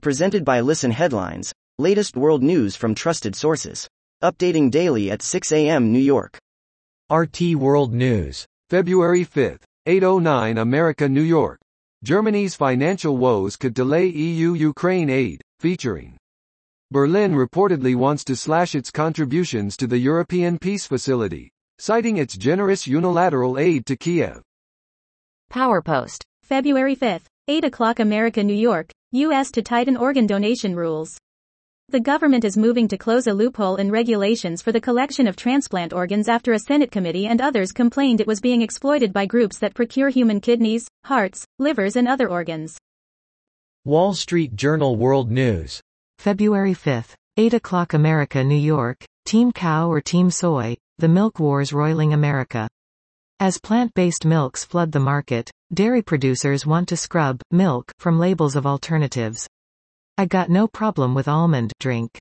Presented by Listen Headlines, latest world news from trusted sources. Updating daily at 6 a.m. New York. RT World News. February 5, 809 America, New York. Germany's financial woes could delay EU Ukraine aid, featuring. Berlin reportedly wants to slash its contributions to the European Peace Facility, citing its generous unilateral aid to Kiev. PowerPost. February 5, 8 o'clock America, New York, U.S. to tighten organ donation rules. The government is moving to close a loophole in regulations for the collection of transplant organs after a Senate committee and others complained it was being exploited by groups that procure human kidneys, hearts, livers and other organs. Wall Street Journal World News. February 5, 8 o'clock America, New York, Team Cow or Team Soy, the milk wars roiling America. As plant-based milks flood the market, dairy producers want to scrub milk from labels of alternatives. I got no problem with almond drink.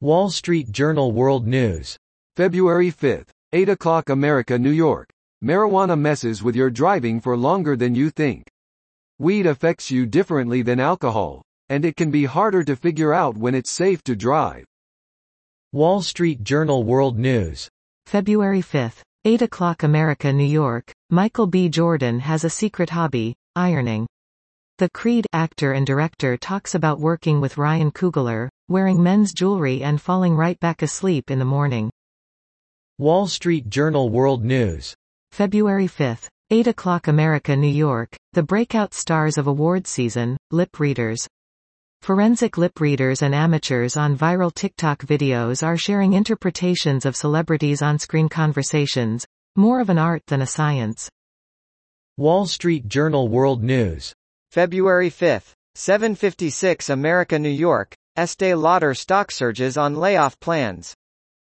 Wall Street Journal World News. February 5, 8 o'clock America, New York. Marijuana messes with your driving for longer than you think. Weed affects you differently than alcohol, and it can be harder to figure out when it's safe to drive. Wall Street Journal World News. February 5, 8 o'clock America, New York. Michael B. Jordan has a secret hobby, ironing. The Creed actor and director talks about working with Ryan Coogler, wearing men's jewelry and falling right back asleep in the morning. Wall Street Journal World News. February 5, 8 o'clock America, New York. The breakout stars of award season, lip readers. Forensic lip readers and amateurs on viral TikTok videos are sharing interpretations of celebrities' on-screen conversations, more of an art than a science. Wall Street Journal World News. February 5, 756 America New York, Estee Lauder stock surges on layoff plans.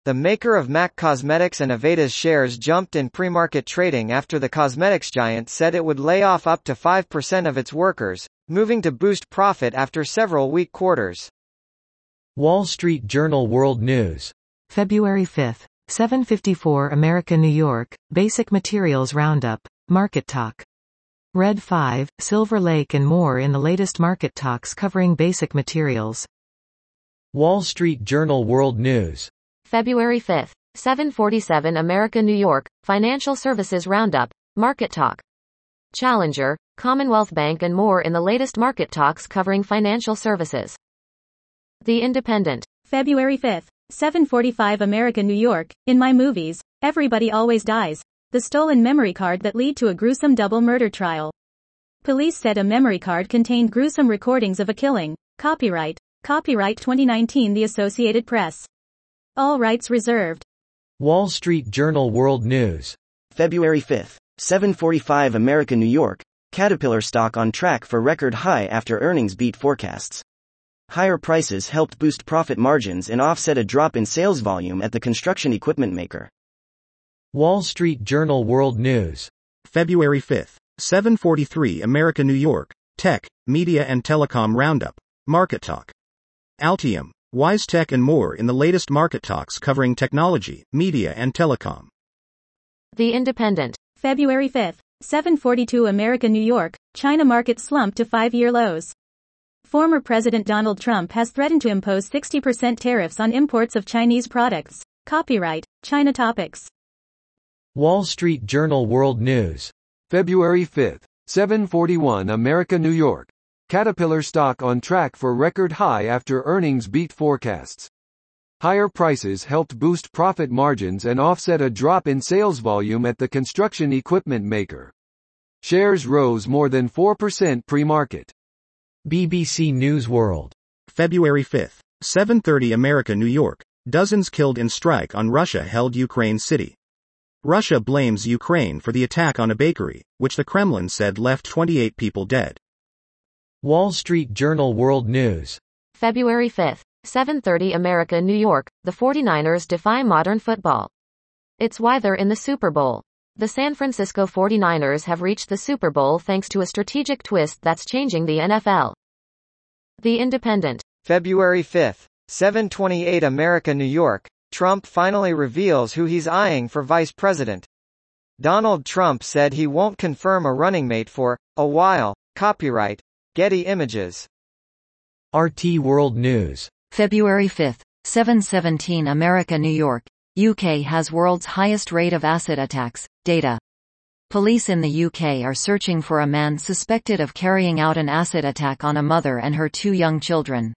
The maker of MAC Cosmetics and Aveda's shares jumped in pre-market trading after the cosmetics giant said it would lay off up to 5% of its workers, moving to boost profit after several weak quarters. Wall Street Journal World News. February 5, 754 America New York, Basic Materials Roundup, Market Talk. Red 5, Silver Lake and more in the latest market talks covering basic materials. Wall Street Journal World News. February 5, 747 America, New York, Financial Services Roundup, Market Talk. Challenger, Commonwealth Bank and more in the latest market talks covering financial services. The Independent. February 5, 745 America, New York, in my movies, everybody always dies. The stolen memory card that lead to a gruesome double murder trial. Police said a memory card contained gruesome recordings of a killing. Copyright. Copyright 2019 The Associated Press. All rights reserved. Wall Street Journal World News. February 5, 745 America, New York. Caterpillar stock on track for record high after earnings beat forecasts. Higher prices helped boost profit margins and offset a drop in sales volume at the construction equipment maker. Wall Street Journal World News. February 5, 743 America, New York. Tech, Media and Telecom Roundup. Market Talk. Altium, WiseTech and more in the latest market talks covering technology, media and telecom. The Independent. February 5, 742 America, New York, China market slumped to five-year lows. Former President Donald Trump has threatened to impose 60% tariffs on imports of Chinese products. Copyright, China Topics. Wall Street Journal World News. February 5, 741 America, New York. Caterpillar stock on track for record high after earnings beat forecasts. Higher prices helped boost profit margins and offset a drop in sales volume at the construction equipment maker. Shares rose more than 4% pre-market. BBC News World. February 5, 730 America, New York. Dozens killed in strike on Russia-held Ukraine city. Russia blames Ukraine for the attack on a bakery, which the Kremlin said left 28 people dead. Wall Street Journal World News. February 5, 7:30 America, New York. The 49ers defy modern football. It's why they're in the Super Bowl. The San Francisco 49ers have reached the Super Bowl thanks to a strategic twist that's changing the NFL. The Independent. February 5, 728 America, New York. Trump finally reveals who he's eyeing for vice president. Donald Trump said he won't confirm a running mate for a while. Copyright Getty Images. RT World News. February 5, 717 America New York, UK has world's highest rate of acid attacks, data. Police in the UK are searching for a man suspected of carrying out an acid attack on a mother and her two young children.